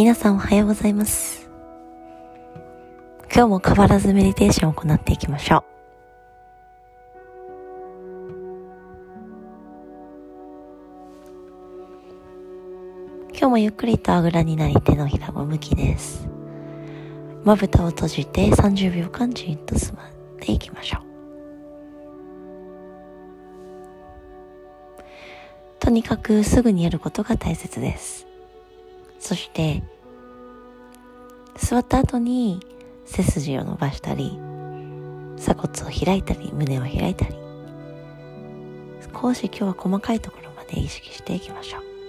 皆さんおはようございます。今日も変わらずメディテーションを行っていきましょう。今日もゆっくりとあぐらになり手のひらを向きです。まぶたを閉じて30秒間じっと座っていきましょう。とにかくすぐにやることが大切です。そして、座った後に背筋を伸ばしたり、鎖骨を開いたり、胸を開いたり、少し今日は細かいところまで意識していきましょう。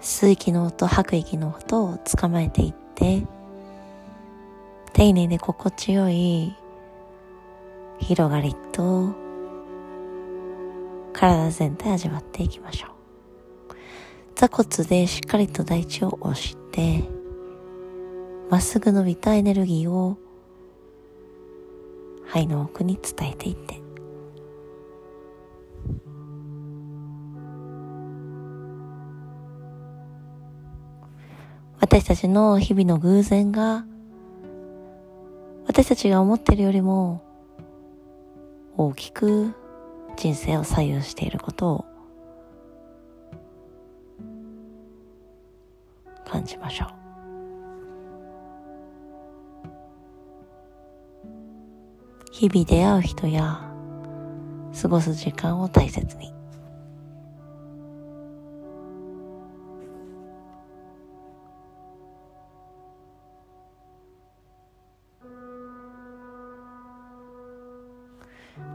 吸う息の音、吐く息の音を捕まえていって、丁寧で心地よい広がりと体全体味わっていきましょう。座骨でしっかりと大地を押して、まっすぐ伸びたエネルギーを肺の奥に伝えていって、私たちの日々の偶然が、私たちが思っているよりも、大きく人生を左右していることを感じましょう。日々出会う人や過ごす時間を大切に。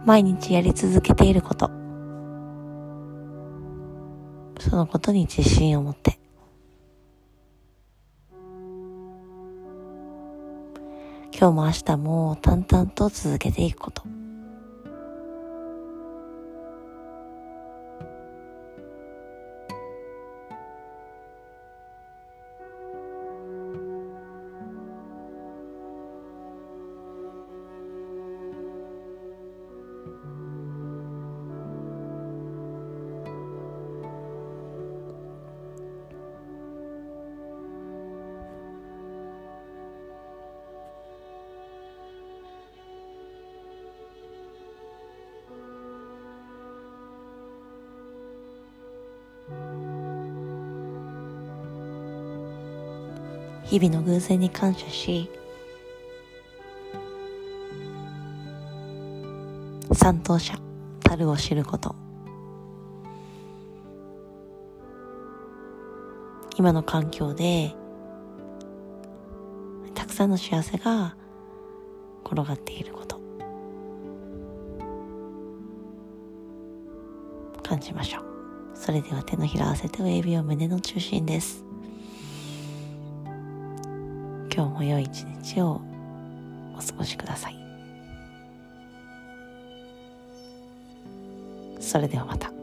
毎日やり続けていること。そのことに自信を持って。今日も明日も淡々と続けていくこと。日々の偶然に感謝し三等者たるを知ること。今の環境でたくさんの幸せが転がっていること。感じましょう。それでは手のひら合わせて親指を胸の中心です。今日も良い一日をお過ごしください。それではまた。